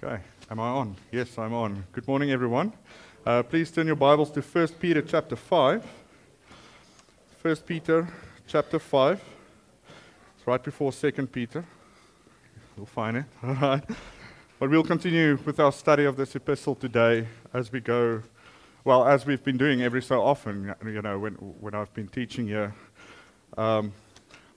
Okay, am I on? Yes, I'm on. Good morning, everyone. Uh, please turn your Bibles to 1 Peter chapter 5. 1 Peter chapter 5. It's right before 2 Peter. You'll find it. All right. But we'll continue with our study of this epistle today as we go, well, as we've been doing every so often, you know, when, when I've been teaching here. Um,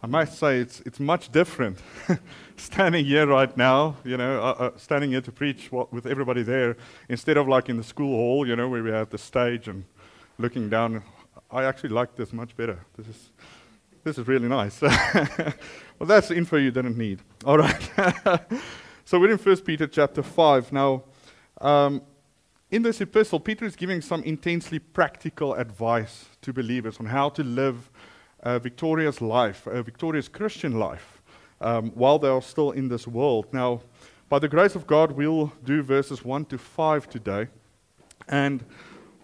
I must say it's, it's much different standing here right now, you know, uh, uh, standing here to preach what, with everybody there instead of like in the school hall, you know, where we have the stage and looking down. I actually like this much better. This is, this is really nice. well, that's the info you didn't need. All right. so we're in 1 Peter chapter 5. Now, um, in this epistle, Peter is giving some intensely practical advice to believers on how to live a victorious life, a victorious Christian life, um, while they are still in this world. Now, by the grace of God, we'll do verses 1 to 5 today. And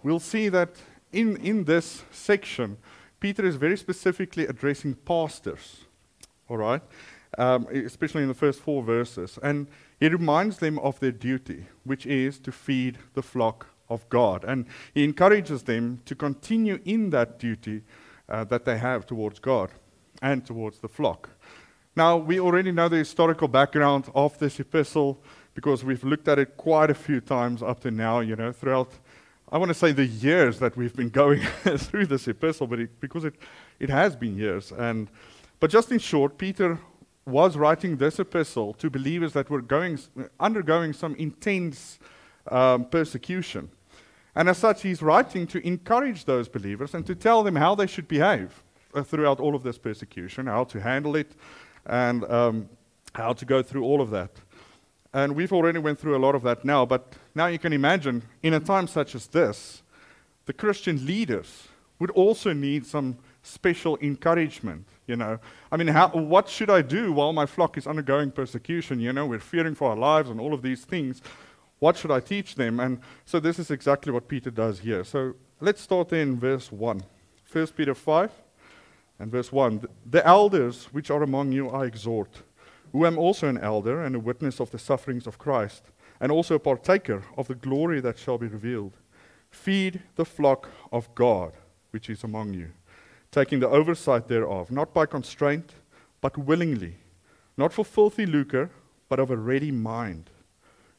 we'll see that in, in this section, Peter is very specifically addressing pastors, all right? Um, especially in the first four verses. And he reminds them of their duty, which is to feed the flock of God. And he encourages them to continue in that duty uh, that they have towards God and towards the flock. Now, we already know the historical background of this epistle because we've looked at it quite a few times up to now, you know, throughout, I want to say, the years that we've been going through this epistle, but it, because it, it has been years. And, but just in short, Peter was writing this epistle to believers that were going, undergoing some intense um, persecution. And as such, he's writing to encourage those believers and to tell them how they should behave uh, throughout all of this persecution, how to handle it, and um, how to go through all of that. And we've already went through a lot of that now, but now you can imagine, in a time such as this, the Christian leaders would also need some special encouragement. You know, I mean, how, what should I do while my flock is undergoing persecution? You know, we're fearing for our lives and all of these things. What should I teach them? And so this is exactly what Peter does here. So let's start in verse 1. 1 Peter 5 and verse 1. The elders which are among you I exhort, who am also an elder and a witness of the sufferings of Christ, and also a partaker of the glory that shall be revealed. Feed the flock of God which is among you, taking the oversight thereof, not by constraint, but willingly, not for filthy lucre, but of a ready mind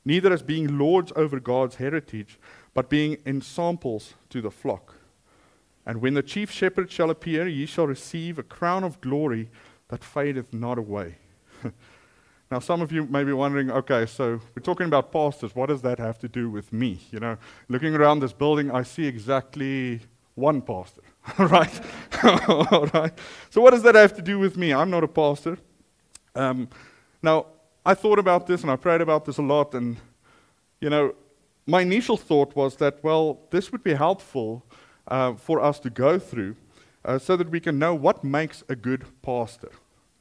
neither as being lords over God's heritage, but being ensamples to the flock. And when the chief shepherd shall appear, ye shall receive a crown of glory that fadeth not away. now, some of you may be wondering, okay, so we're talking about pastors. What does that have to do with me? You know, looking around this building, I see exactly one pastor. Right? All right. So, what does that have to do with me? I'm not a pastor. Um, now, I thought about this and I prayed about this a lot, and you know, my initial thought was that, well, this would be helpful uh, for us to go through uh, so that we can know what makes a good pastor,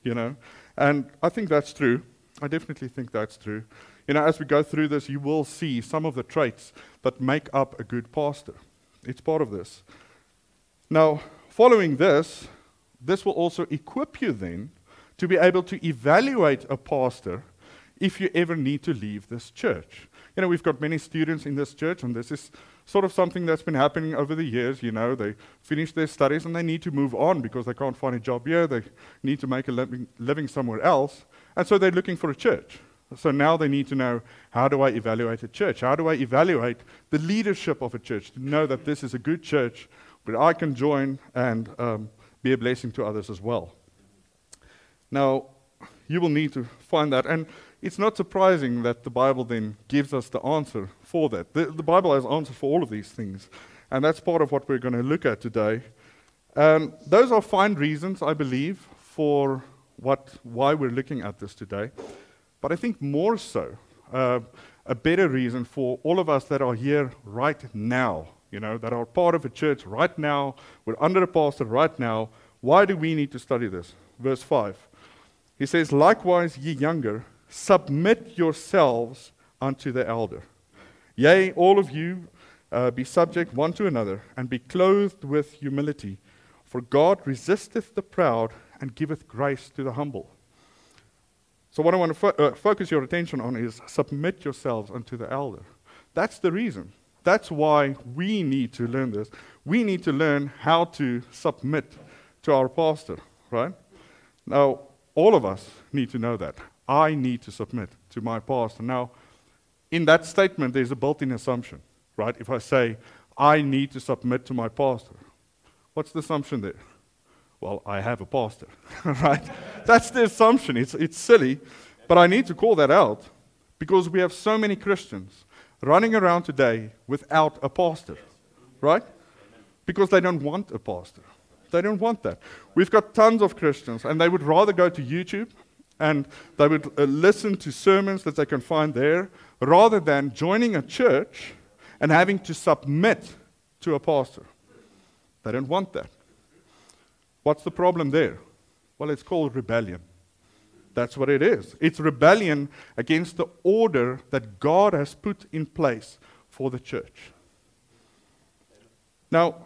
you know. And I think that's true. I definitely think that's true. You know, as we go through this, you will see some of the traits that make up a good pastor. It's part of this. Now, following this, this will also equip you then to be able to evaluate a pastor if you ever need to leave this church. You know, we've got many students in this church, and this is sort of something that's been happening over the years. You know, they finish their studies and they need to move on because they can't find a job here. They need to make a living, living somewhere else. And so they're looking for a church. So now they need to know how do I evaluate a church? How do I evaluate the leadership of a church to know that this is a good church where I can join and um, be a blessing to others as well? Now, you will need to find that. And it's not surprising that the Bible then gives us the answer for that. The, the Bible has answers for all of these things, and that's part of what we're going to look at today. Um, those are fine reasons, I believe, for what, why we're looking at this today. But I think more so, uh, a better reason for all of us that are here right now, you know, that are part of a church right now, we're under a pastor right now. Why do we need to study this? Verse 5. He says, Likewise, ye younger, Submit yourselves unto the elder. Yea, all of you uh, be subject one to another, and be clothed with humility. For God resisteth the proud and giveth grace to the humble. So, what I want to fo- uh, focus your attention on is submit yourselves unto the elder. That's the reason. That's why we need to learn this. We need to learn how to submit to our pastor, right? Now, all of us need to know that. I need to submit to my pastor. Now, in that statement, there's a built in assumption, right? If I say, I need to submit to my pastor, what's the assumption there? Well, I have a pastor, right? That's the assumption. It's, it's silly, but I need to call that out because we have so many Christians running around today without a pastor, right? Because they don't want a pastor. They don't want that. We've got tons of Christians, and they would rather go to YouTube and they would uh, listen to sermons that they can find there rather than joining a church and having to submit to a pastor. They don't want that. What's the problem there? Well, it's called rebellion. That's what it is. It's rebellion against the order that God has put in place for the church. Now,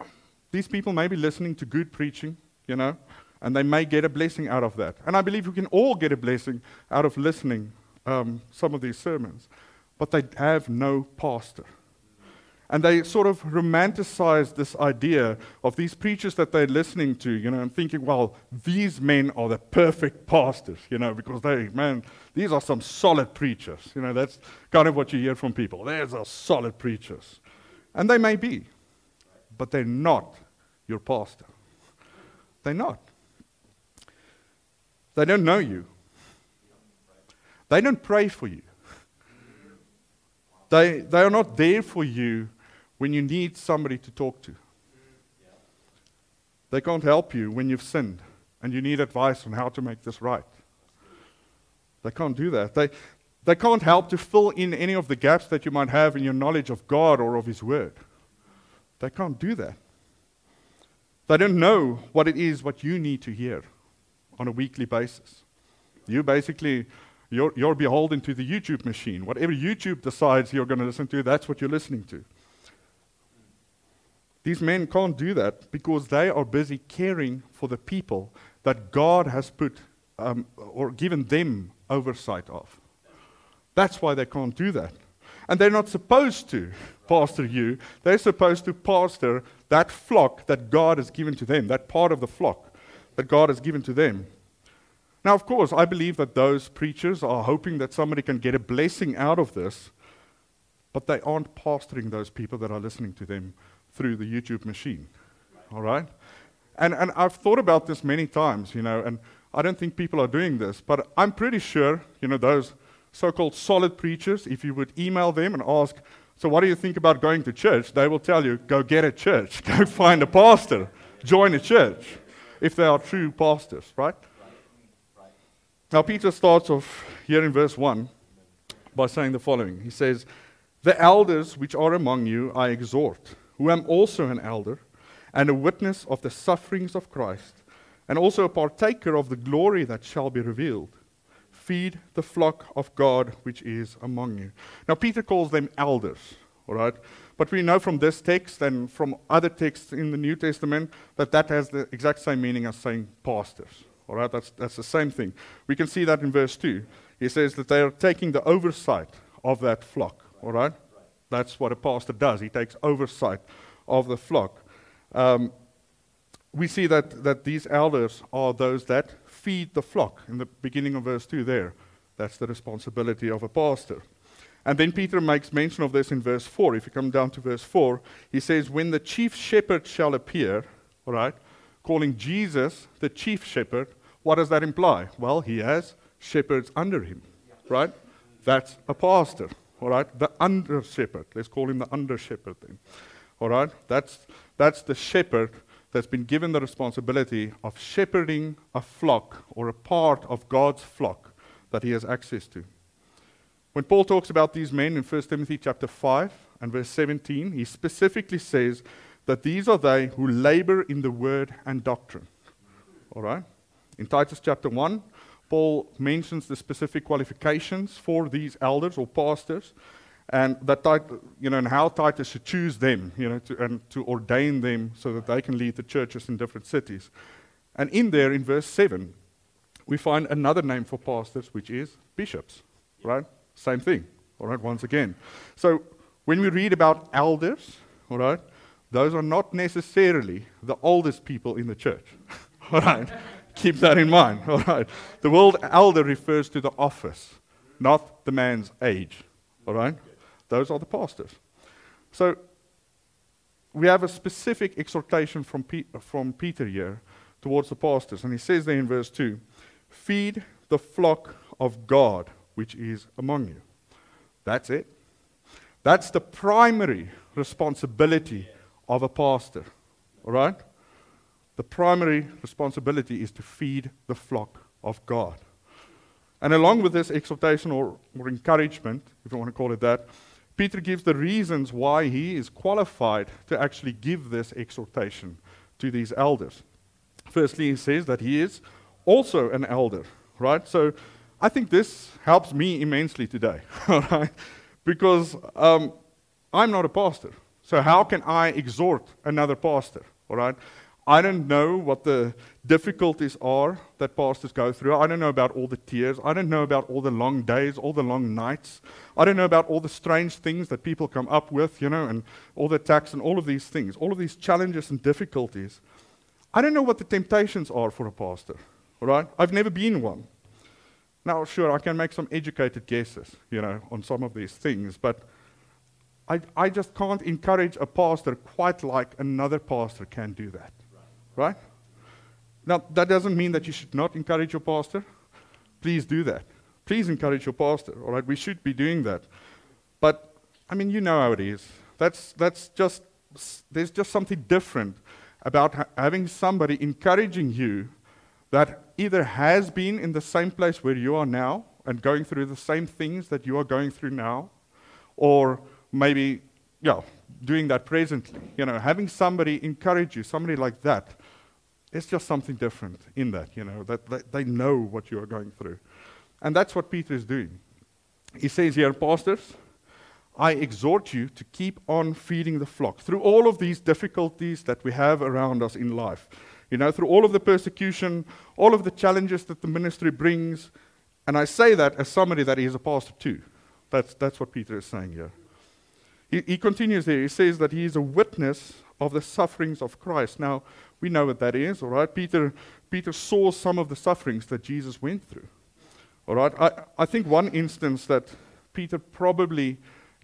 these people may be listening to good preaching, you know, and they may get a blessing out of that. And I believe we can all get a blessing out of listening um, some of these sermons, but they have no pastor. And they sort of romanticize this idea of these preachers that they're listening to, you know, and thinking, well, these men are the perfect pastors, you know, because they, man, these are some solid preachers. You know, that's kind of what you hear from people. There's are solid preachers. And they may be, but they're not your pastor. They're not. They don't know you. They don't pray for you. They, they are not there for you when you need somebody to talk to. They can't help you when you've sinned and you need advice on how to make this right. They can't do that. They, they can't help to fill in any of the gaps that you might have in your knowledge of God or of His Word. They can't do that. They don't know what it is what you need to hear on a weekly basis. You basically you're, you're beholden to the YouTube machine. Whatever YouTube decides you're going to listen to, that's what you're listening to. These men can't do that because they are busy caring for the people that God has put um, or given them oversight of. That's why they can't do that. And they're not supposed to pastor you, they're supposed to pastor that flock that God has given to them, that part of the flock that God has given to them. Now, of course, I believe that those preachers are hoping that somebody can get a blessing out of this, but they aren't pastoring those people that are listening to them through the YouTube machine. All right? And, and I've thought about this many times, you know, and I don't think people are doing this, but I'm pretty sure, you know, those so called solid preachers, if you would email them and ask, So what do you think about going to church? They will tell you, Go get a church, go find a pastor, join a church, if they are true pastors, right? Now, Peter starts off here in verse 1 by saying the following He says, The elders which are among you I exhort, who am also an elder, and a witness of the sufferings of Christ, and also a partaker of the glory that shall be revealed. Feed the flock of God which is among you. Now, Peter calls them elders, all right? But we know from this text and from other texts in the New Testament that that has the exact same meaning as saying pastors. All right, that's, that's the same thing. We can see that in verse 2. He says that they are taking the oversight of that flock. All right? That's what a pastor does. He takes oversight of the flock. Um, we see that, that these elders are those that feed the flock in the beginning of verse 2 there. That's the responsibility of a pastor. And then Peter makes mention of this in verse 4. If you come down to verse 4, he says, When the chief shepherd shall appear, all right, calling Jesus the chief shepherd, what does that imply? Well, he has shepherds under him, right? That's a pastor, all right? The under shepherd. Let's call him the under shepherd then, all right? That's, that's the shepherd that's been given the responsibility of shepherding a flock or a part of God's flock that he has access to. When Paul talks about these men in 1 Timothy chapter 5 and verse 17, he specifically says that these are they who labor in the word and doctrine. All right? In Titus chapter 1, Paul mentions the specific qualifications for these elders or pastors and that you know and how Titus should choose them, you know, to, and to ordain them so that they can lead the churches in different cities. And in there in verse 7, we find another name for pastors, which is bishops, right? Same thing, all right, once again. So when we read about elders, all right, those are not necessarily the oldest people in the church, all right? Keep that in mind, all right? The word elder refers to the office, not the man's age, all right? Those are the pastors. So we have a specific exhortation from, Pe- from Peter here towards the pastors. And he says there in verse 2 Feed the flock of God which is among you. That's it. That's the primary responsibility of a pastor. All right? The primary responsibility is to feed the flock of God. And along with this exhortation or, or encouragement, if you want to call it that, Peter gives the reasons why he is qualified to actually give this exhortation to these elders. Firstly, he says that he is also an elder, right? So I think this helps me immensely today, all right? Because um, I'm not a pastor. So how can I exhort another pastor, all right? I don't know what the difficulties are that pastors go through. I don't know about all the tears. I don't know about all the long days, all the long nights. I don't know about all the strange things that people come up with, you know, and all the attacks and all of these things, all of these challenges and difficulties. I don't know what the temptations are for a pastor, all right? I've never been one. Now, sure, I can make some educated guesses, you know, on some of these things, but I, I just can't encourage a pastor quite like another pastor can do that. Right? Now, that doesn't mean that you should not encourage your pastor. Please do that. Please encourage your pastor, all right? We should be doing that. But, I mean, you know how it is. That's, that's just, there's just something different about ha- having somebody encouraging you that either has been in the same place where you are now and going through the same things that you are going through now, or maybe, yeah, doing that presently. You know, having somebody encourage you, somebody like that, it's just something different in that, you know, that, that they know what you are going through. And that's what Peter is doing. He says here, Pastors, I exhort you to keep on feeding the flock through all of these difficulties that we have around us in life. You know, through all of the persecution, all of the challenges that the ministry brings. And I say that as somebody that is a pastor too. That's, that's what Peter is saying here. He, he continues there. He says that he is a witness of the sufferings of Christ. Now, we know what that is, all right? Peter, Peter saw some of the sufferings that Jesus went through. All right? I, I think one instance that Peter probably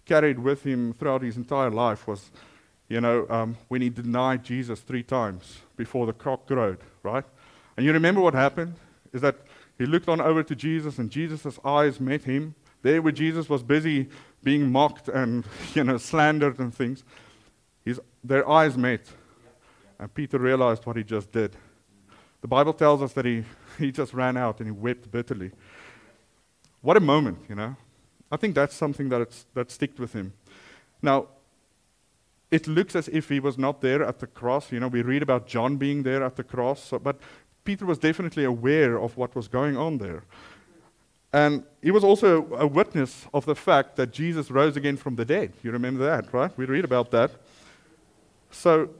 carried with him throughout his entire life was, you know, um, when he denied Jesus three times before the cock crowed, right? And you remember what happened? Is that he looked on over to Jesus, and Jesus' eyes met him. There, where Jesus was busy being mocked and you know slandered and things, his, their eyes met, and Peter realized what he just did. The Bible tells us that he, he just ran out and he wept bitterly. What a moment, you know. I think that's something that, that sticked with him. Now, it looks as if he was not there at the cross. You know, we read about John being there at the cross, so, but Peter was definitely aware of what was going on there. And he was also a witness of the fact that Jesus rose again from the dead. You remember that, right? We read about that. So,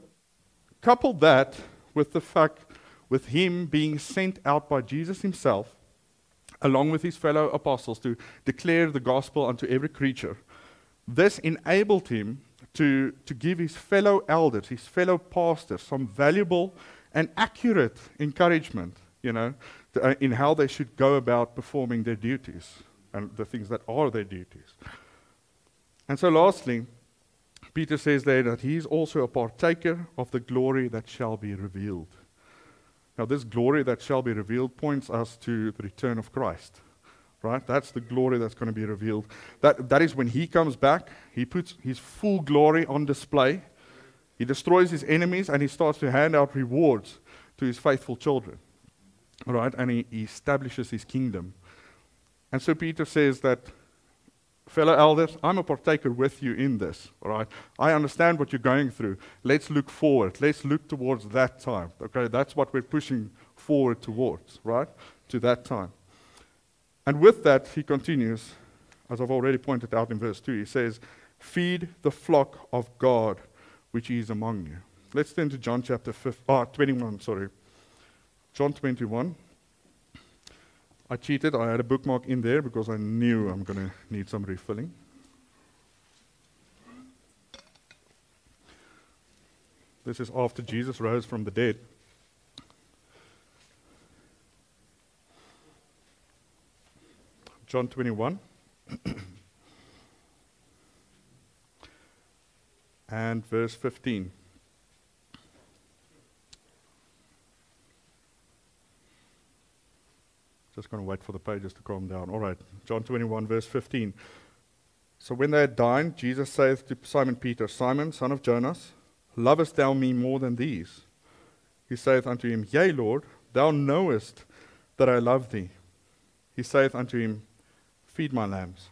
couple that with the fact, with him being sent out by Jesus himself, along with his fellow apostles, to declare the gospel unto every creature. This enabled him to, to give his fellow elders, his fellow pastors, some valuable and accurate encouragement, you know, to, uh, in how they should go about performing their duties and the things that are their duties. And so, lastly, Peter says there that he is also a partaker of the glory that shall be revealed. Now, this glory that shall be revealed points us to the return of Christ. Right? That's the glory that's going to be revealed. That, that is when he comes back, he puts his full glory on display. He destroys his enemies and he starts to hand out rewards to his faithful children. right? And he, he establishes his kingdom. And so Peter says that, fellow elders, I'm a partaker with you in this. All right? I understand what you're going through. Let's look forward. Let's look towards that time. Okay? That's what we're pushing forward towards, right? To that time. And with that, he continues, as I've already pointed out in verse 2, he says, Feed the flock of God which is among you. Let's turn to John chapter 5, ah, 21, sorry. John 21. I cheated. I had a bookmark in there because I knew I'm going to need some refilling. This is after Jesus rose from the dead. John 21. and verse 15. Just going to wait for the pages to calm down. All right, John 21, verse 15. So when they had dined, Jesus saith to Simon Peter, Simon, son of Jonas, lovest thou me more than these? He saith unto him, Yea, Lord, thou knowest that I love thee. He saith unto him, Feed my lambs.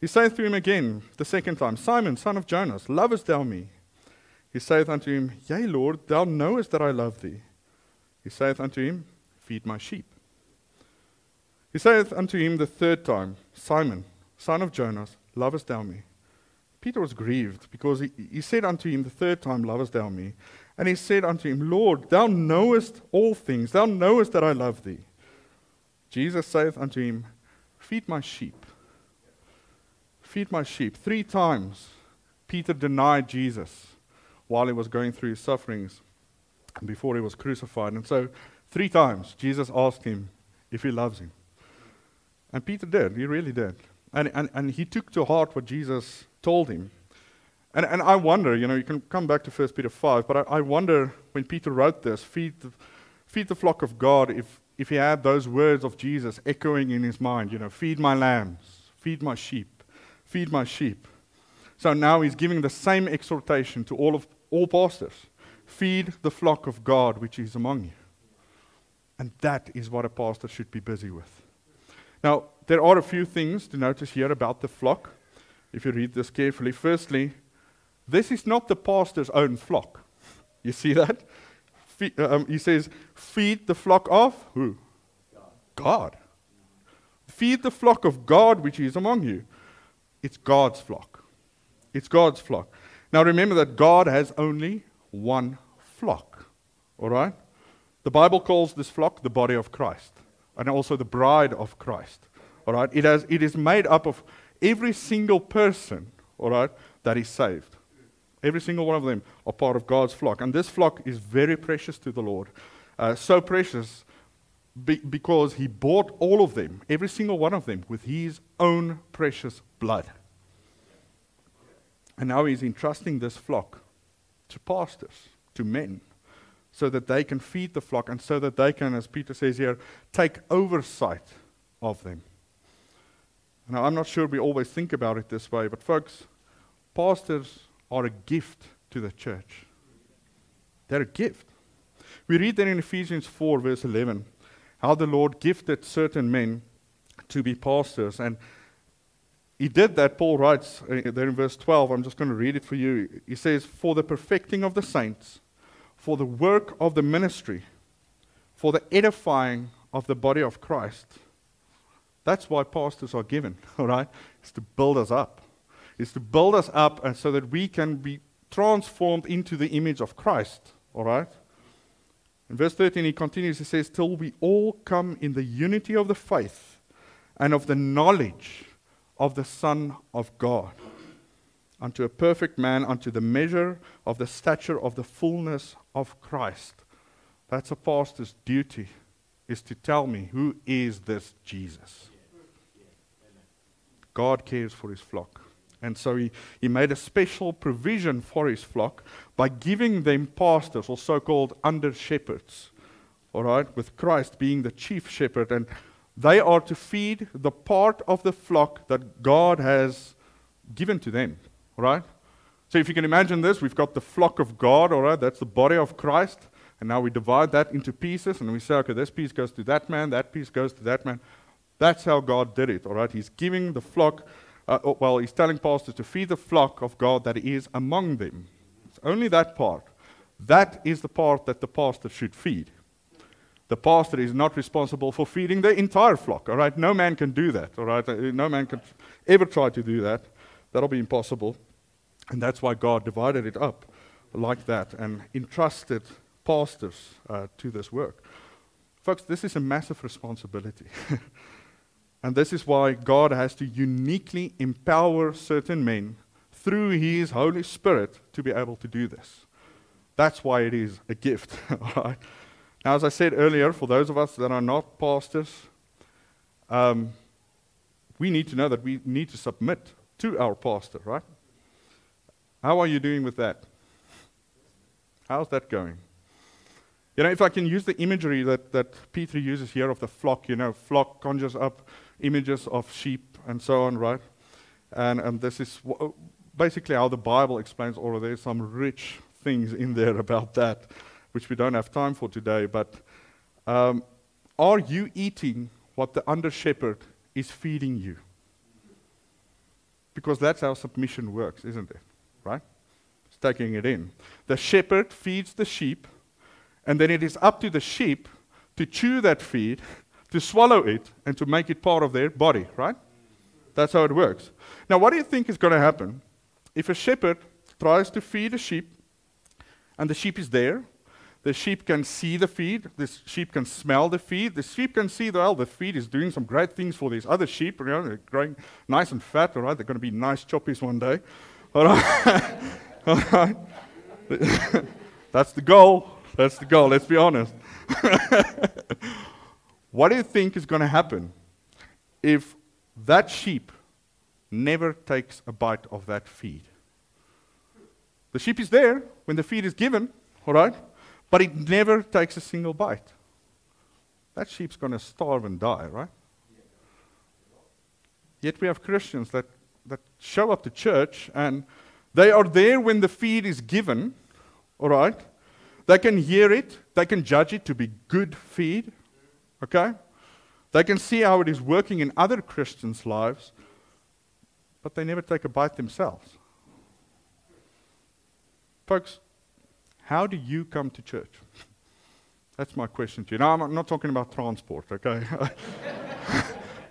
He saith to him again the second time, Simon, son of Jonas, lovest thou me? He saith unto him, Yea, Lord, thou knowest that I love thee. He saith unto him, Feed my sheep. He saith unto him the third time, Simon, son of Jonas, lovest thou me? Peter was grieved because he, he said unto him the third time, Lovest thou me? And he said unto him, Lord, thou knowest all things, thou knowest that I love thee. Jesus saith unto him, Feed my sheep. Feed my sheep. Three times Peter denied Jesus while he was going through his sufferings before he was crucified. And so, three times Jesus asked him if he loves him. And Peter did. He really did. And, and, and he took to heart what Jesus told him. And, and I wonder, you know, you can come back to 1 Peter 5, but I, I wonder when Peter wrote this, feed the, feed the flock of God, if, if he had those words of Jesus echoing in his mind, you know, feed my lambs, feed my sheep, feed my sheep. So now he's giving the same exhortation to all of all pastors. Feed the flock of God which is among you. And that is what a pastor should be busy with. Now, there are a few things to notice here about the flock, if you read this carefully. Firstly, this is not the pastor's own flock. You see that? um, he says, Feed the flock of who? God. God. Feed the flock of God which is among you. It's God's flock. It's God's flock. Now remember that God has only one flock. All right? The Bible calls this flock the body of Christ and also the bride of Christ. All right? It, has, it is made up of every single person, all right, that is saved. Every single one of them are part of God's flock. And this flock is very precious to the Lord. Uh, so precious be- because He bought all of them, every single one of them, with His own precious blood. And now He's entrusting this flock to pastors, to men, so that they can feed the flock and so that they can, as Peter says here, take oversight of them. Now, I'm not sure we always think about it this way, but folks, pastors are a gift to the church. They're a gift. We read there in Ephesians 4, verse 11, how the Lord gifted certain men to be pastors. And he did that, Paul writes uh, there in verse 12. I'm just going to read it for you. He says, For the perfecting of the saints for the work of the ministry, for the edifying of the body of Christ. That's why pastors are given, all right? It's to build us up. It's to build us up and so that we can be transformed into the image of Christ, all right? In verse 13, he continues, he says, Till we all come in the unity of the faith and of the knowledge of the Son of God unto a perfect man, unto the measure of the stature of the fullness of Christ. That's a pastor's duty, is to tell me who is this Jesus. God cares for his flock. And so he, he made a special provision for his flock by giving them pastors or so called under shepherds. All right, with Christ being the chief shepherd. And they are to feed the part of the flock that God has given to them. All right? So if you can imagine this, we've got the flock of God, all right? That's the body of Christ. And now we divide that into pieces and we say, okay, this piece goes to that man, that piece goes to that man. That's how God did it, all right? He's giving the flock, uh, oh, well, he's telling pastors to feed the flock of God that is among them. It's only that part. That is the part that the pastor should feed. The pastor is not responsible for feeding the entire flock, all right? No man can do that, all right? No man can ever try to do that. That'll be impossible. And that's why God divided it up like that and entrusted pastors uh, to this work. Folks, this is a massive responsibility. and this is why God has to uniquely empower certain men through His Holy Spirit to be able to do this. That's why it is a gift. Now, as I said earlier, for those of us that are not pastors, um, we need to know that we need to submit to our pastor, right? How are you doing with that? How's that going? You know, if I can use the imagery that, that Peter uses here of the flock, you know, flock conjures up images of sheep and so on, right? And, and this is w- basically how the Bible explains all of There's some rich things in there about that, which we don't have time for today. But um, are you eating what the under shepherd is feeding you? Because that's how submission works, isn't it? Right? It's taking it in. The shepherd feeds the sheep and then it is up to the sheep to chew that feed, to swallow it, and to make it part of their body, right? That's how it works. Now, what do you think is going to happen if a shepherd tries to feed a sheep and the sheep is there? The sheep can see the feed. The sheep can smell the feed. The sheep can see, well, the feed is doing some great things for these other sheep. You know, they're growing nice and fat, all right? They're going to be nice choppies one day. All right? That's the goal. That's the goal, let's be honest. what do you think is going to happen if that sheep never takes a bite of that feed? The sheep is there when the feed is given, all right? But it never takes a single bite. That sheep's going to starve and die, right? Yet we have Christians that, that show up to church and they are there when the feed is given, all right? They can hear it, they can judge it to be good feed, okay? They can see how it is working in other Christians' lives, but they never take a bite themselves. Folks, how do you come to church? That's my question to you. Now, I'm not talking about transport, okay?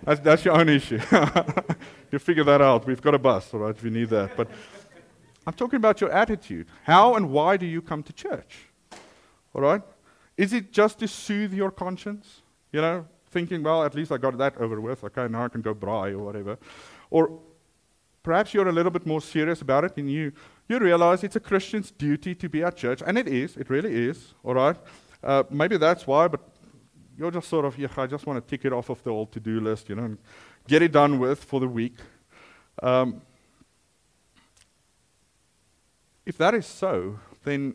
that's, that's your own issue. you figure that out. We've got a bus, all right, We need that. But I'm talking about your attitude. How and why do you come to church? All right? Is it just to soothe your conscience? You know, thinking, well, at least I got that over with. Okay, now I can go braai or whatever. Or perhaps you're a little bit more serious about it and you, you realize it's a Christian's duty to be at church. And it is. It really is. All right? Uh, maybe that's why, but you're just sort of, yeah, I just want to tick it off of the old to do list, you know, and get it done with for the week. Um, if that is so, then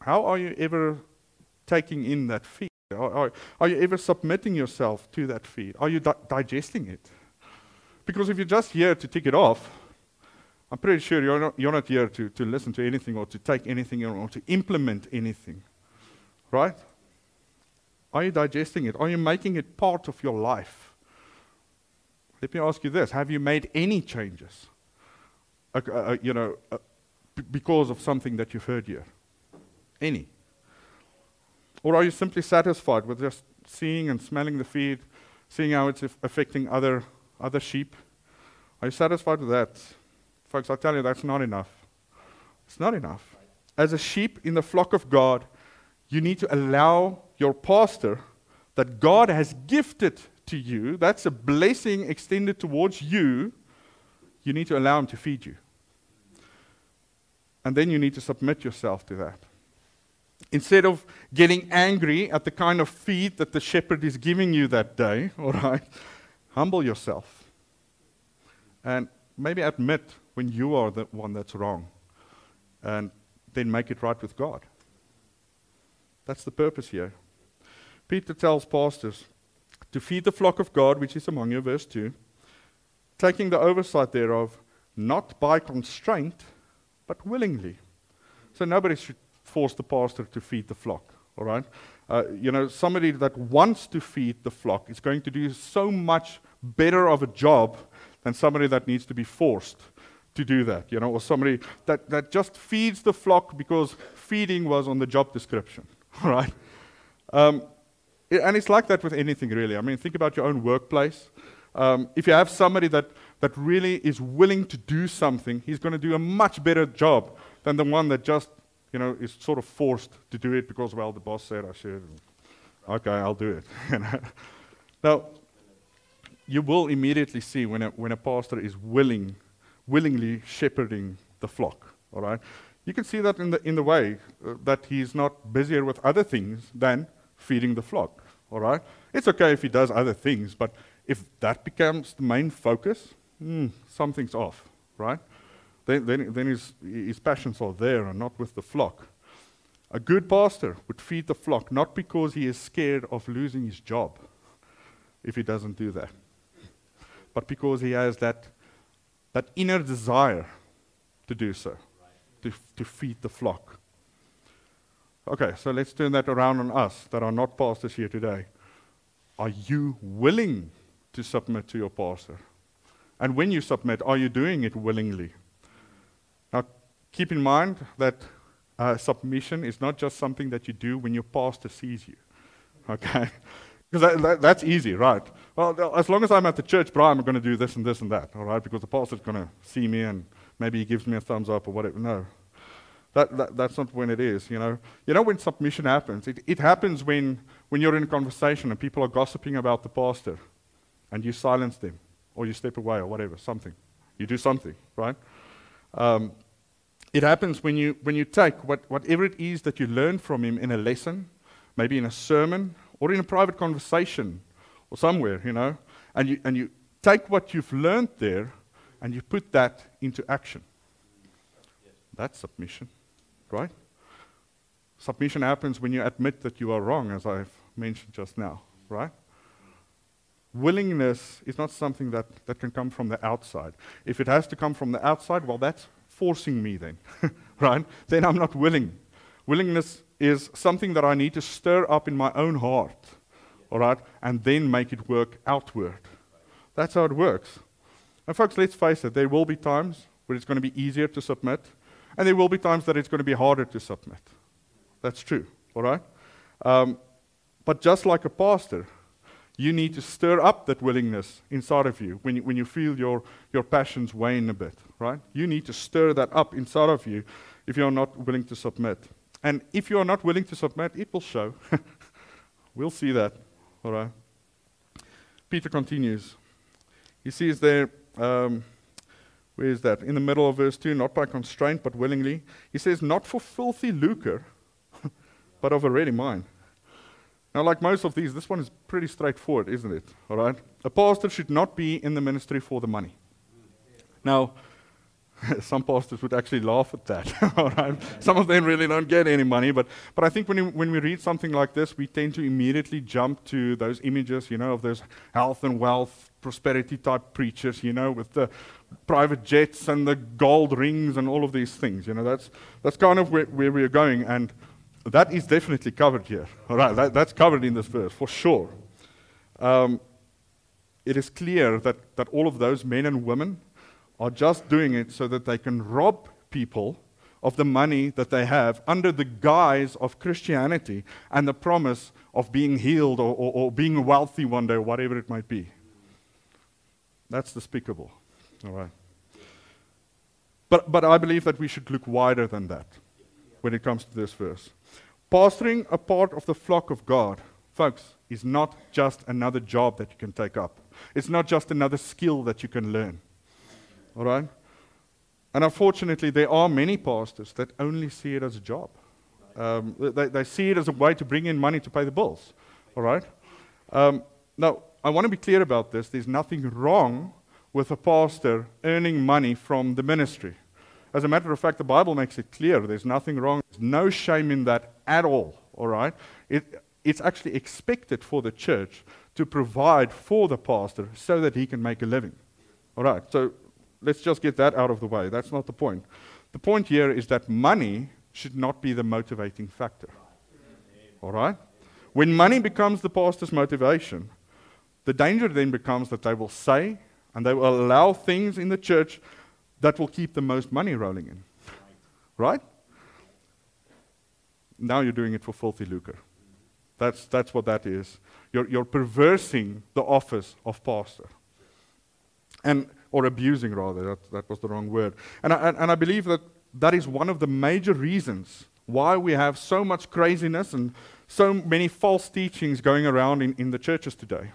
how are you ever taking in that feed? Are, are, are you ever submitting yourself to that feed? Are you di- digesting it? Because if you're just here to tick it off, I'm pretty sure you're not, you're not here to, to listen to anything or to take anything or to implement anything. Right? Are you digesting it? Are you making it part of your life? Let me ask you this Have you made any changes? Uh, uh, you know, uh, because of something that you've heard here? Any? Or are you simply satisfied with just seeing and smelling the feed, seeing how it's affecting other, other sheep? Are you satisfied with that? Folks, I tell you, that's not enough. It's not enough. As a sheep in the flock of God, you need to allow your pastor that God has gifted to you, that's a blessing extended towards you, you need to allow him to feed you. And then you need to submit yourself to that. Instead of getting angry at the kind of feed that the shepherd is giving you that day, all right, humble yourself. And maybe admit when you are the one that's wrong. And then make it right with God. That's the purpose here. Peter tells pastors to feed the flock of God, which is among you, verse 2, taking the oversight thereof, not by constraint, but willingly. So nobody should force the pastor to feed the flock, all right? Uh, you know, somebody that wants to feed the flock is going to do so much better of a job than somebody that needs to be forced to do that, you know, or somebody that, that just feeds the flock because feeding was on the job description, all right? Um, and it's like that with anything, really. I mean, think about your own workplace. Um, if you have somebody that, that really is willing to do something, he's going to do a much better job than the one that just you know, is sort of forced to do it because, well, the boss said I should. Okay, I'll do it. now, you will immediately see when a, when a pastor is willing, willingly shepherding the flock. All right, you can see that in the in the way uh, that he's not busier with other things than feeding the flock. All right, it's okay if he does other things, but if that becomes the main focus, mm, something's off. Right? Then then, then his his passions are there and not with the flock. A good pastor would feed the flock not because he is scared of losing his job if he doesn't do that, but because he has that, that inner desire to do so, to, to feed the flock. Okay, so let's turn that around on us that are not pastors here today. Are you willing to submit to your pastor? And when you submit, are you doing it willingly? Now, keep in mind that uh, submission is not just something that you do when your pastor sees you. Okay? Because that, that, that's easy, right? Well, as long as I'm at the church, bro, I'm going to do this and this and that, all right? Because the pastor's going to see me and maybe he gives me a thumbs up or whatever. No. That, that, that's not when it is, you know. You know when submission happens? It, it happens when, when you're in a conversation and people are gossiping about the pastor and you silence them or you step away or whatever, something. You do something, right? Um, it happens when you, when you take what, whatever it is that you learn from him in a lesson, maybe in a sermon, or in a private conversation, or somewhere, you know, and you, and you take what you've learned there and you put that into action. That's submission, right? Submission happens when you admit that you are wrong, as I've mentioned just now, right? Willingness is not something that, that can come from the outside. If it has to come from the outside, well, that's forcing me then, right? Then I'm not willing. Willingness is something that I need to stir up in my own heart, all right, and then make it work outward. That's how it works. And, folks, let's face it, there will be times where it's going to be easier to submit, and there will be times that it's going to be harder to submit. That's true, all right? Um, but just like a pastor, you need to stir up that willingness inside of you when you, when you feel your, your passions wane a bit, right? You need to stir that up inside of you if you're not willing to submit. And if you are not willing to submit, it will show. we'll see that, all right? Peter continues. He sees there, um, where is that? In the middle of verse 2, not by constraint, but willingly. He says, not for filthy lucre, but of a ready mind now, like most of these, this one is pretty straightforward, isn't it? All right? A pastor should not be in the ministry for the money. Now, some pastors would actually laugh at that. Some of them really don't get any money, but, but I think when, you, when we read something like this, we tend to immediately jump to those images, you know, of those health and wealth, prosperity type preachers, you know, with the private jets and the gold rings and all of these things. You know, that's, that's kind of where, where we're going. And that is definitely covered here. All right, that, that's covered in this verse for sure. Um, it is clear that, that all of those men and women are just doing it so that they can rob people of the money that they have under the guise of Christianity and the promise of being healed or, or, or being wealthy one day, whatever it might be. That's despicable. All right. But, but I believe that we should look wider than that when it comes to this verse. Pastoring a part of the flock of God, folks, is not just another job that you can take up. It's not just another skill that you can learn. All right? And unfortunately, there are many pastors that only see it as a job. Um, they, they, see it as a way to bring in money to pay the bills. All right? Um, now, I want to be clear about this. There's nothing wrong with a pastor earning money from the ministry. As a matter of fact, the Bible makes it clear there's nothing wrong, there's no shame in that at all, all right? It, it's actually expected for the church to provide for the pastor so that he can make a living. All right, so let's just get that out of the way. That's not the point. The point here is that money should not be the motivating factor. All right? When money becomes the pastor's motivation, the danger then becomes that they will say and they will allow things in the church that will keep the most money rolling in. Right? Now you're doing it for filthy lucre. That's, that's what that is. You're, you're perversing the office of pastor. And, or abusing, rather. That, that was the wrong word. And I, and I believe that that is one of the major reasons why we have so much craziness and so many false teachings going around in, in the churches today?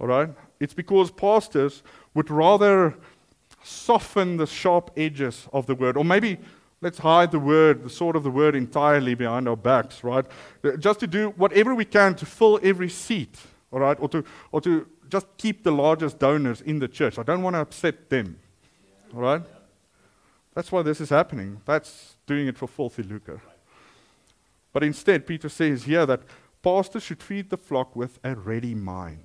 All right? It's because pastors would rather soften the sharp edges of the word, or maybe let's hide the word, the sword of the word entirely behind our backs, right? Uh, just to do whatever we can to fill every seat, all right? Or to, or to just keep the largest donors in the church. I don't want to upset them, all right? That's why this is happening. That's doing it for filthy lucre. But instead, Peter says here that pastors should feed the flock with a ready mind.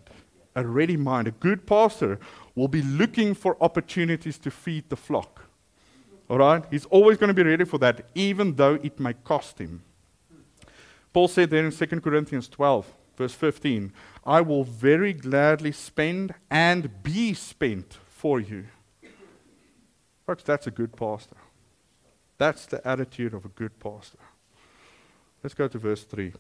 A ready mind. A good pastor will be looking for opportunities to feed the flock. All right? He's always going to be ready for that, even though it may cost him. Paul said there in 2 Corinthians 12, verse 15, I will very gladly spend and be spent for you. Folks, that's a good pastor. That's the attitude of a good pastor. Let's go to verse 3.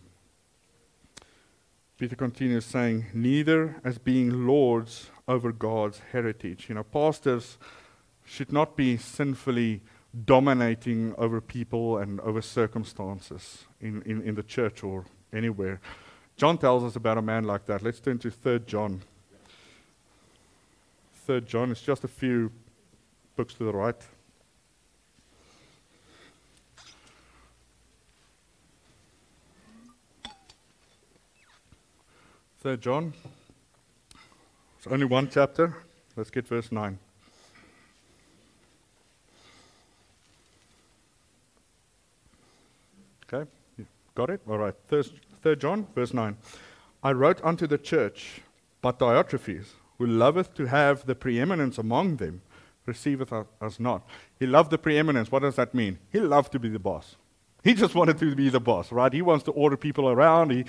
Peter continues saying, Neither as being lords over God's heritage. You know, pastors should not be sinfully dominating over people and over circumstances in, in, in the church or anywhere. John tells us about a man like that. Let's turn to 3 John. 3 John is just a few books to the right. Third John. It's only one chapter. Let's get verse 9. Okay, you got it? All right. Third, third John, verse 9. I wrote unto the church, but Diotrephes, who loveth to have the preeminence among them, receiveth us not. He loved the preeminence. What does that mean? He loved to be the boss. He just wanted to be the boss, right? He wants to order people around. He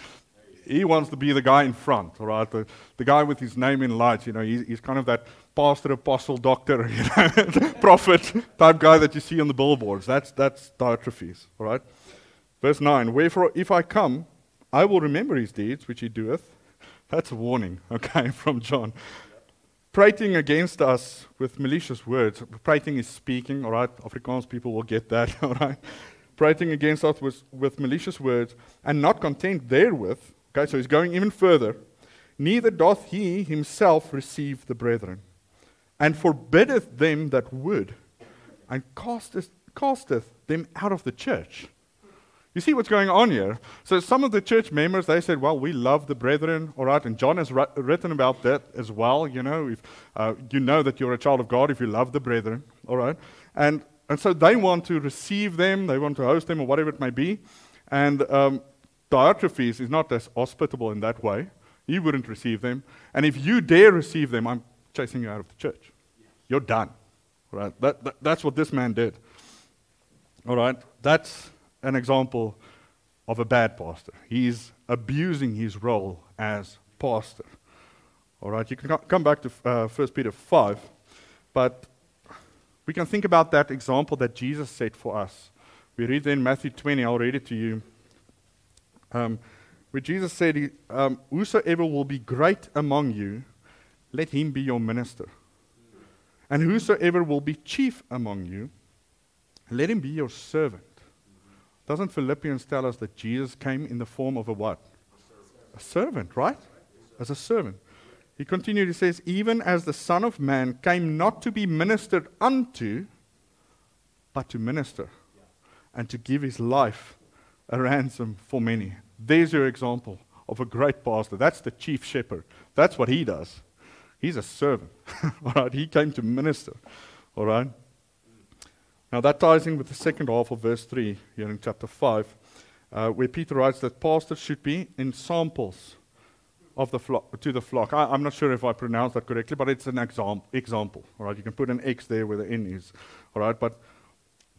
he wants to be the guy in front, right? The, the guy with his name in lights. You know, he's, he's kind of that pastor, apostle, doctor, you know, prophet type guy that you see on the billboards. That's, that's Diotrephes, all right? Verse 9 Wherefore, if I come, I will remember his deeds which he doeth. That's a warning, okay, from John. Prating against us with malicious words. Prating is speaking, all right? Afrikaans people will get that, all right? Prating against us with, with malicious words, and not content therewith, Okay, so he's going even further. Neither doth he himself receive the brethren, and forbiddeth them that would, and casteth, casteth them out of the church. You see what's going on here? So some of the church members, they said, well, we love the brethren, all right, and John has ri- written about that as well, you know, if uh, you know that you're a child of God if you love the brethren, all right, and, and so they want to receive them, they want to host them, or whatever it may be, and um, Diotrephes is not as hospitable in that way. He wouldn't receive them. And if you dare receive them, I'm chasing you out of the church. You're done. Right? That, that, that's what this man did. All right? That's an example of a bad pastor. He's abusing his role as pastor. All right? You can come back to uh, 1 Peter 5, but we can think about that example that Jesus set for us. We read in Matthew 20, I'll read it to you um, where Jesus said, um, Whosoever will be great among you, let him be your minister. And whosoever will be chief among you, let him be your servant. Doesn't Philippians tell us that Jesus came in the form of a what? A servant, right? As a servant. He continued, he says, Even as the Son of Man came not to be ministered unto, but to minister, and to give his life a ransom for many. There's your example of a great pastor. That's the chief shepherd. That's what he does. He's a servant. all right, he came to minister. All right. Now that ties in with the second half of verse three here in chapter five, uh, where Peter writes that pastors should be ensamples of the flock to the flock. I, am not sure if I pronounced that correctly, but it's an exam- example. All right, you can put an X there where the N is. All right, but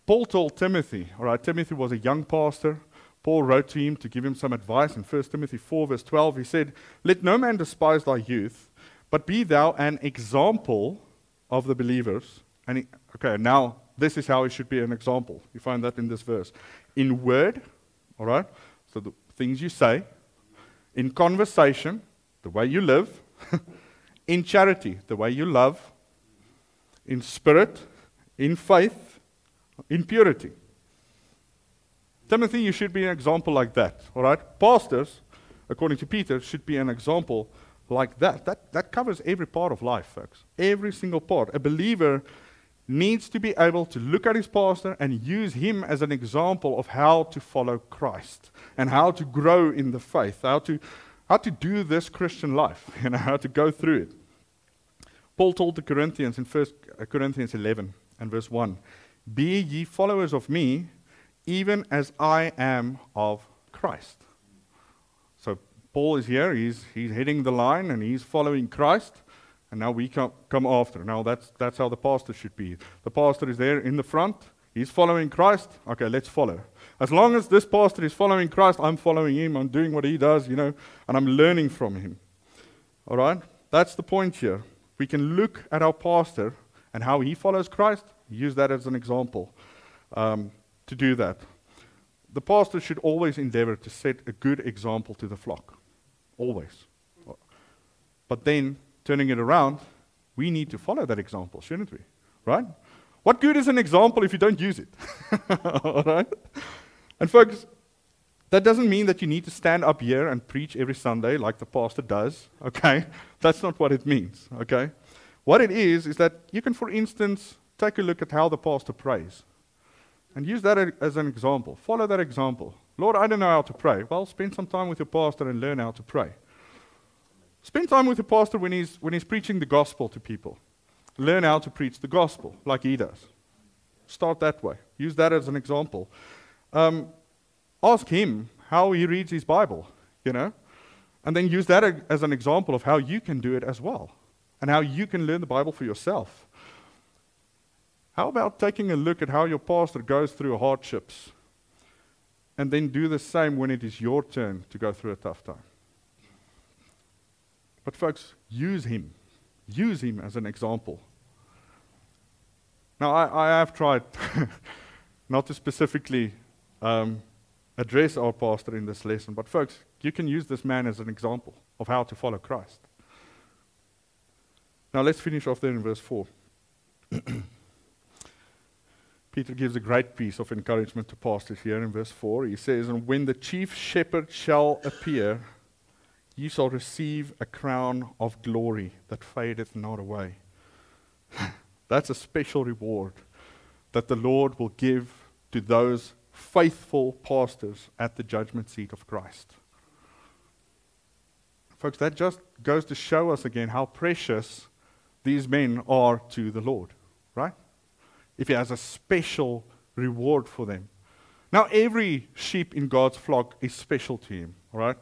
Paul told Timothy. All right, Timothy was a young pastor. Paul wrote to him to give him some advice in 1 Timothy 4, verse 12. He said, Let no man despise thy youth, but be thou an example of the believers. And he, okay, now this is how he should be an example. You find that in this verse. In word, all right, so the things you say, in conversation, the way you live, in charity, the way you love, in spirit, in faith, in purity. Timothy, you should be an example like that. All right? Pastors, according to Peter, should be an example like that. That, that covers every part of life, folks. Every single part. A believer needs to be able to look at his pastor and use him as an example of how to follow Christ and how to grow in the faith, how to, how to do this Christian life, you know, how to go through it. Paul told the Corinthians in 1 uh, Corinthians 11 and verse 1 Be ye followers of me, even as I am of Christ. So Paul is here, he's, he's heading the line and he's following Christ. And now we come, come after. Now that's, that's how the pastor should be. The pastor is there in the front. He's following Christ. Okay, let's follow. As long as this pastor is following Christ, I'm following him. I'm doing what he does, you know, and I'm learning from him. All right? That's the point here. We can look at our pastor and how he follows Christ, use that as an example um, to do that. The pastor should always endeavor to set a good example to the flock. Always. But then turning it around, we need to follow that example, shouldn't we? Right? What good is an example if you don't use it? All right? And folks, that doesn't mean that you need to stand up here and preach every Sunday like the pastor does, okay? That's not what it means, okay? What it is, is that you can, for instance, take a look at how the pastor prays and use that as an example. Follow that example. Lord, I don't know how to pray. Well, spend some time with your pastor and learn how to pray. Spend time with the pastor when he's, when he's preaching the gospel to people. Learn how to preach the gospel like he does. Start that way. Use that as an example. Um, ask him how he reads his Bible, you know, and then use that as an example of how you can do it as well and how you can learn the Bible for yourself. How about taking a look at how your pastor goes through hardships and then do the same when it is your turn to go through a tough time? But, folks, use him. Use him as an example. Now, I, I have tried not to specifically um, address our pastor in this lesson, but, folks, you can use this man as an example of how to follow Christ. Now, let's finish off there in verse 4. Peter gives a great piece of encouragement to pastors here in verse 4. He says, And when the chief shepherd shall appear, ye shall receive a crown of glory that fadeth not away. That's a special reward that the Lord will give to those faithful pastors at the judgment seat of Christ. Folks, that just goes to show us again how precious these men are to the Lord, right? If He has a special reward for them. Now, every sheep in God's flock is special to Him, all right?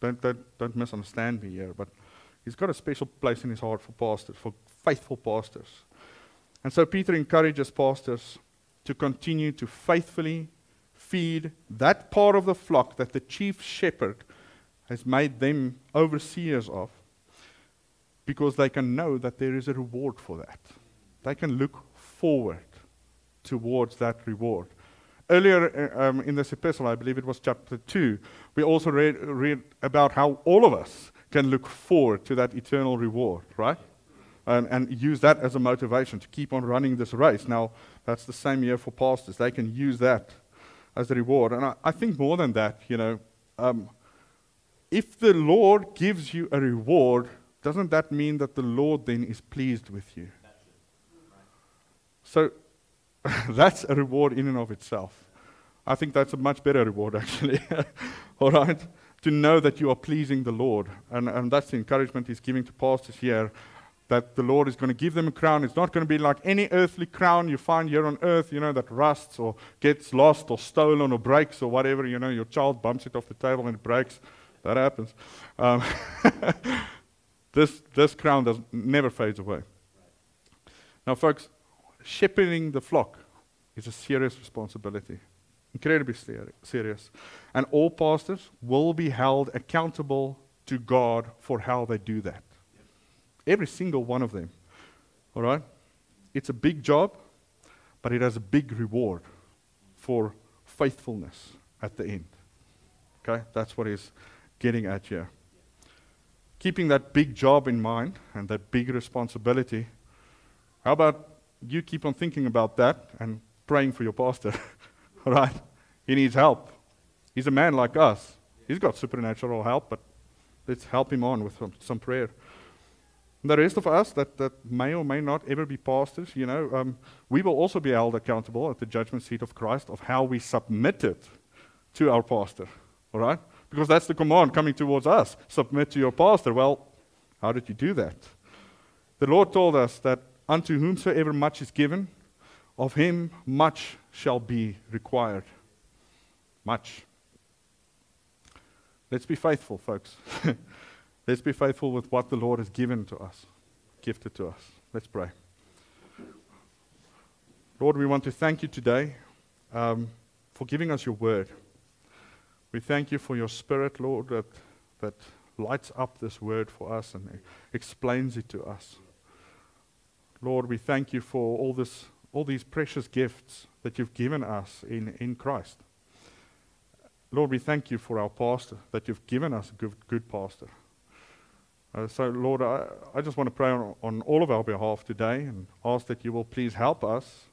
Don't, don't, don't misunderstand me here, but he's got a special place in his heart for pastors, for faithful pastors. And so Peter encourages pastors to continue to faithfully feed that part of the flock that the chief shepherd has made them overseers of, because they can know that there is a reward for that. They can look forward towards that reward. Earlier uh, um, in this epistle, I believe it was chapter 2, we also read, read about how all of us can look forward to that eternal reward, right? And, and, use that as a motivation to keep on running this race. Now, that's the same year for pastors. They can use that as a reward. And I, I think more than that, you know, um, if the Lord gives you a reward, doesn't that mean that the Lord then is pleased with you? So that's a reward in and of itself. I think that's a much better reward, actually. All right? To know that you are pleasing the Lord. And, and that's the encouragement he's giving to pastors here that the Lord is going to give them a crown. It's not going to be like any earthly crown you find here on earth, you know, that rusts or gets lost or stolen or breaks or whatever. You know, your child bumps it off the table and it breaks. That happens. Um, this, this crown does, never fades away. Now, folks, shepherding the flock is a serious responsibility, incredibly serious. And all pastors will be held accountable to God for how they do that. Every single one of them. All right? It's a big job, but it has a big reward for faithfulness at the end. Okay? That's what he's getting at here. Keeping that big job in mind and that big responsibility, how about you keep on thinking about that and praying for your pastor. All right? He needs help. He's a man like us. He's got supernatural help, but let's help him on with some, some prayer. And the rest of us that, that may or may not ever be pastors, you know, um, we will also be held accountable at the judgment seat of Christ of how we submitted to our pastor. All right? Because that's the command coming towards us submit to your pastor. Well, how did you do that? The Lord told us that unto whomsoever much is given, of him much shall be required. Much. Let's be faithful, folks. Let's be faithful with what the Lord has given to us, gifted to us. Let's pray. Lord, we want to thank you today um, for giving us your word. We thank you for your spirit, Lord, that, that lights up this word for us and explains it to us. Lord, we thank you for all, this, all these precious gifts that you've given us in, in Christ. Lord, we thank you for our pastor, that you've given us a good, good pastor. Uh, so, Lord, I, I just want to pray on, on all of our behalf today and ask that you will please help us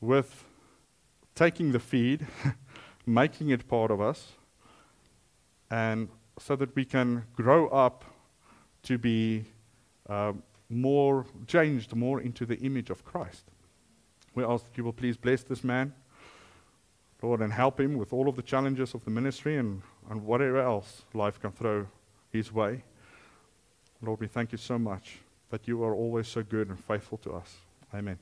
with taking the feed, making it part of us, and so that we can grow up to be uh, more changed, more into the image of Christ. We ask that you will please bless this man. Lord, and help him with all of the challenges of the ministry and, and whatever else life can throw his way. Lord, we thank you so much that you are always so good and faithful to us. Amen.